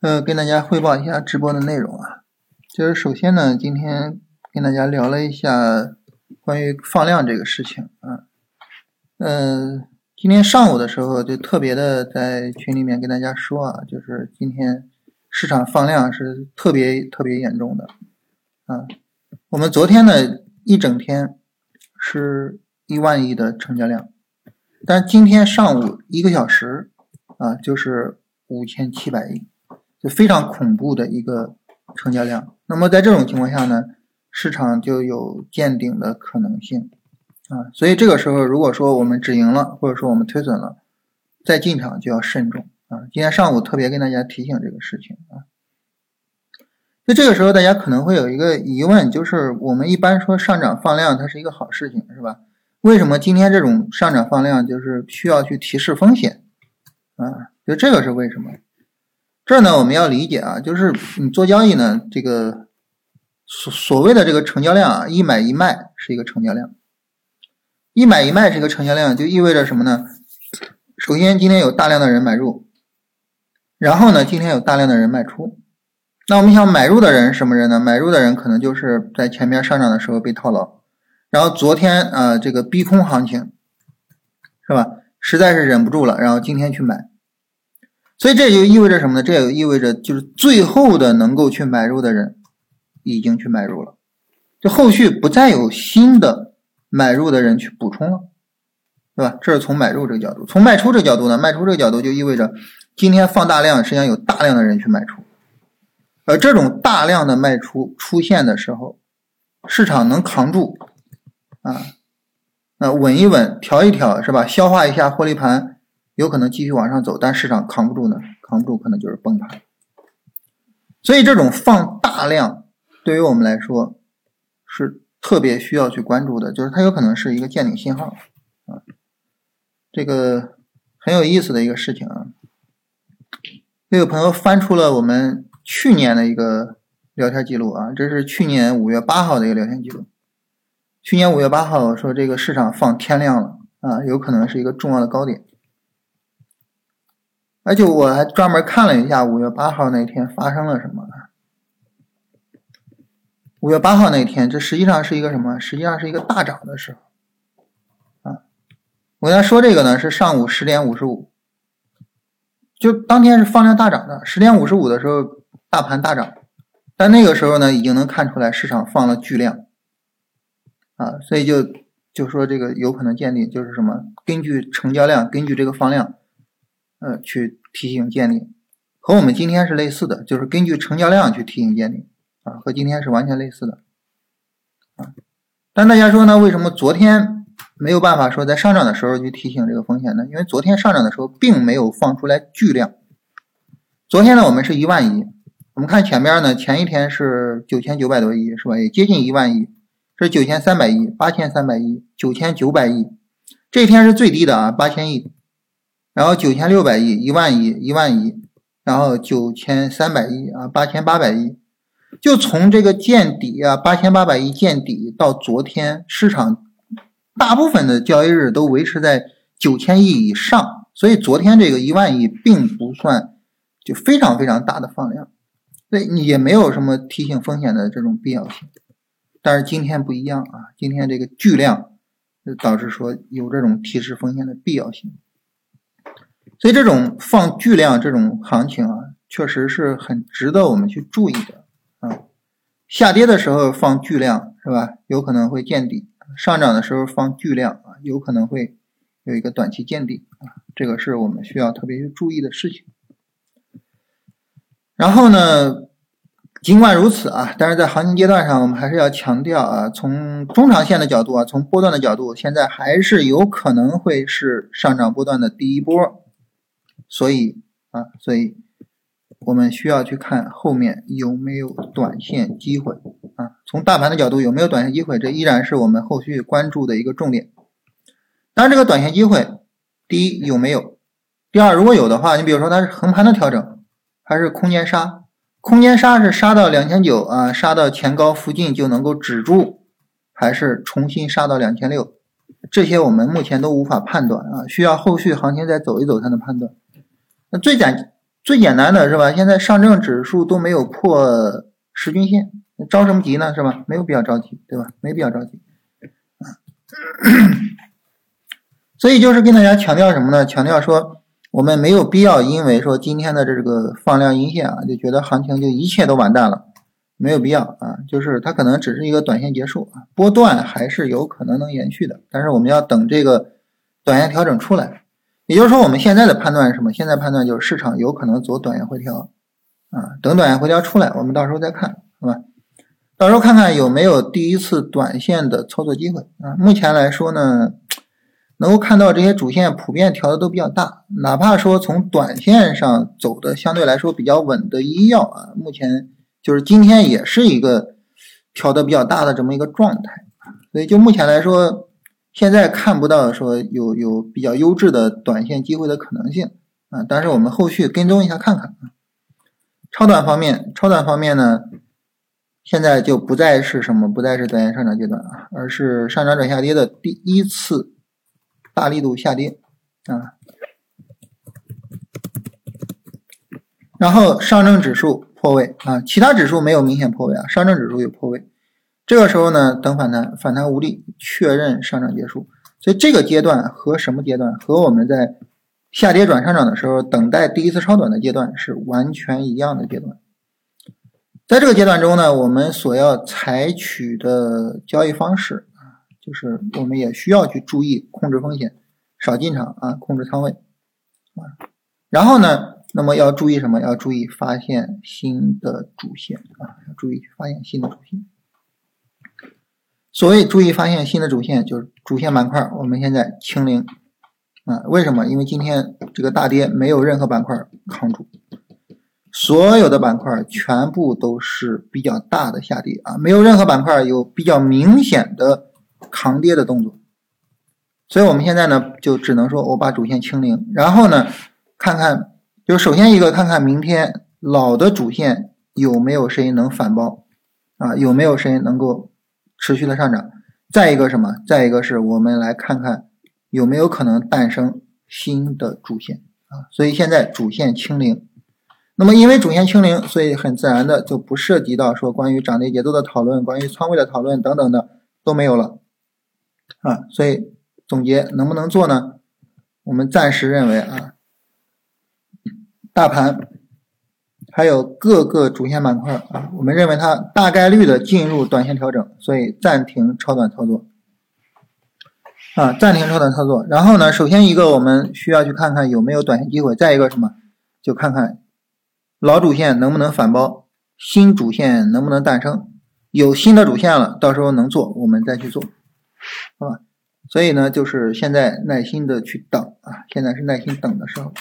呃，跟大家汇报一下直播的内容啊。就是首先呢，今天跟大家聊了一下关于放量这个事情啊。嗯，今天上午的时候就特别的在群里面跟大家说啊，就是今天市场放量是特别特别严重的啊。我们昨天呢一整天是一万亿的成交量，但今天上午一个小时啊就是五千七百亿。就非常恐怖的一个成交量，那么在这种情况下呢，市场就有见顶的可能性啊，所以这个时候如果说我们止盈了，或者说我们推损了，再进场就要慎重啊。今天上午特别跟大家提醒这个事情啊。那这个时候大家可能会有一个疑问，就是我们一般说上涨放量它是一个好事情是吧？为什么今天这种上涨放量就是需要去提示风险啊？就这个是为什么？这儿呢，我们要理解啊，就是你做交易呢，这个所所谓的这个成交量啊，一买一卖是一个成交量，一买一卖是一个成交量，就意味着什么呢？首先今天有大量的人买入，然后呢，今天有大量的人卖出。那我们想买入的人什么人呢？买入的人可能就是在前面上涨的时候被套牢，然后昨天啊这个逼空行情，是吧？实在是忍不住了，然后今天去买。所以这就意味着什么呢？这也意味着就是最后的能够去买入的人已经去买入了，就后续不再有新的买入的人去补充了，对吧？这是从买入这个角度。从卖出这个角度呢，卖出这个角度就意味着今天放大量，实际上有大量的人去卖出，而这种大量的卖出出现的时候，市场能扛住啊，那稳一稳，调一调，是吧？消化一下获利盘。有可能继续往上走，但市场扛不住呢？扛不住可能就是崩盘。所以这种放大量对于我们来说是特别需要去关注的，就是它有可能是一个见顶信号啊。这个很有意思的一个事情啊。这个朋友翻出了我们去年的一个聊天记录啊，这是去年五月八号的一个聊天记录。去年五月八号说这个市场放天量了啊，有可能是一个重要的高点。而且我还专门看了一下五月八号那天发生了什么。五月八号那天，这实际上是一个什么？实际上是一个大涨的时候。啊，我跟他说这个呢，是上午十点五十五，就当天是放量大涨的。十点五十五的时候，大盘大涨，但那个时候呢，已经能看出来市场放了巨量。啊，所以就就说这个有可能建立，就是什么？根据成交量，根据这个放量。呃，去提醒见顶，和我们今天是类似的，就是根据成交量去提醒见顶啊，和今天是完全类似的啊。但大家说呢，为什么昨天没有办法说在上涨的时候去提醒这个风险呢？因为昨天上涨的时候并没有放出来巨量。昨天呢，我们是一万亿，我们看前边呢，前一天是九千九百多亿，是吧？也接近一万亿，是九千三百亿、八千三百亿、九千九百亿，这一天是最低的啊，八千亿。然后九千六百亿、一万亿、一万亿，然后九千三百亿啊，八千八百亿，就从这个见底啊，八千八百亿见底到昨天，市场大部分的交易日都维持在九千亿以上，所以昨天这个一万亿并不算就非常非常大的放量，对，也没有什么提醒风险的这种必要性。但是今天不一样啊，今天这个巨量就导致说有这种提示风险的必要性。所以这种放巨量这种行情啊，确实是很值得我们去注意的啊。下跌的时候放巨量是吧？有可能会见底；上涨的时候放巨量啊，有可能会有一个短期见底啊。这个是我们需要特别去注意的事情。然后呢，尽管如此啊，但是在行情阶段上，我们还是要强调啊，从中长线的角度啊，从波段的角度，现在还是有可能会是上涨波段的第一波。所以啊，所以我们需要去看后面有没有短线机会啊。从大盘的角度，有没有短线机会，这依然是我们后续关注的一个重点。当然，这个短线机会，第一有没有？第二，如果有的话，你比如说它是横盘的调整，还是空间杀？空间杀是杀到两千九啊，杀到前高附近就能够止住，还是重新杀到两千六？这些我们目前都无法判断啊，需要后续行情再走一走才能判断。那最简最简单的是吧？现在上证指数都没有破十均线，着什么急呢？是吧？没有必要着急，对吧？没必要着急。所以就是跟大家强调什么呢？强调说我们没有必要因为说今天的这个放量阴线啊，就觉得行情就一切都完蛋了，没有必要啊。就是它可能只是一个短线结束，波段还是有可能能延续的，但是我们要等这个短线调整出来。也就是说，我们现在的判断是什么？现在判断就是市场有可能走短线回调，啊，等短线回调出来，我们到时候再看，是吧？到时候看看有没有第一次短线的操作机会啊。目前来说呢，能够看到这些主线普遍调的都比较大，哪怕说从短线上走的相对来说比较稳的医药啊，目前就是今天也是一个调的比较大的这么一个状态，所以就目前来说。现在看不到说有有比较优质的短线机会的可能性啊，但是我们后续跟踪一下看看啊。超短方面，超短方面呢，现在就不再是什么，不再是短线上涨阶段啊，而是上涨转下跌的第一次大力度下跌啊。然后上证指数破位啊，其他指数没有明显破位啊，上证指数有破位。这个时候呢，等反弹，反弹无力，确认上涨结束。所以这个阶段和什么阶段？和我们在下跌转上涨的时候，等待第一次超短的阶段是完全一样的阶段。在这个阶段中呢，我们所要采取的交易方式啊，就是我们也需要去注意控制风险，少进场啊，控制仓位啊。然后呢，那么要注意什么？要注意发现新的主线啊，要注意发现新的主线。所谓注意发现新的主线，就是主线板块，我们现在清零啊？为什么？因为今天这个大跌没有任何板块扛住，所有的板块全部都是比较大的下跌啊，没有任何板块有比较明显的扛跌的动作。所以我们现在呢，就只能说我把主线清零，然后呢，看看，就首先一个看看明天老的主线有没有谁能反包啊？有没有谁能够？持续的上涨，再一个什么？再一个是我们来看看有没有可能诞生新的主线啊？所以现在主线清零，那么因为主线清零，所以很自然的就不涉及到说关于涨跌节奏的讨论、关于仓位的讨论等等的都没有了啊。所以总结能不能做呢？我们暂时认为啊，大盘。还有各个主线板块啊，我们认为它大概率的进入短线调整，所以暂停超短操作啊，暂停超短操作。然后呢，首先一个我们需要去看看有没有短线机会，再一个什么，就看看老主线能不能反包，新主线能不能诞生。有新的主线了，到时候能做，我们再去做，好吧？所以呢，就是现在耐心的去等啊，现在是耐心等的时候。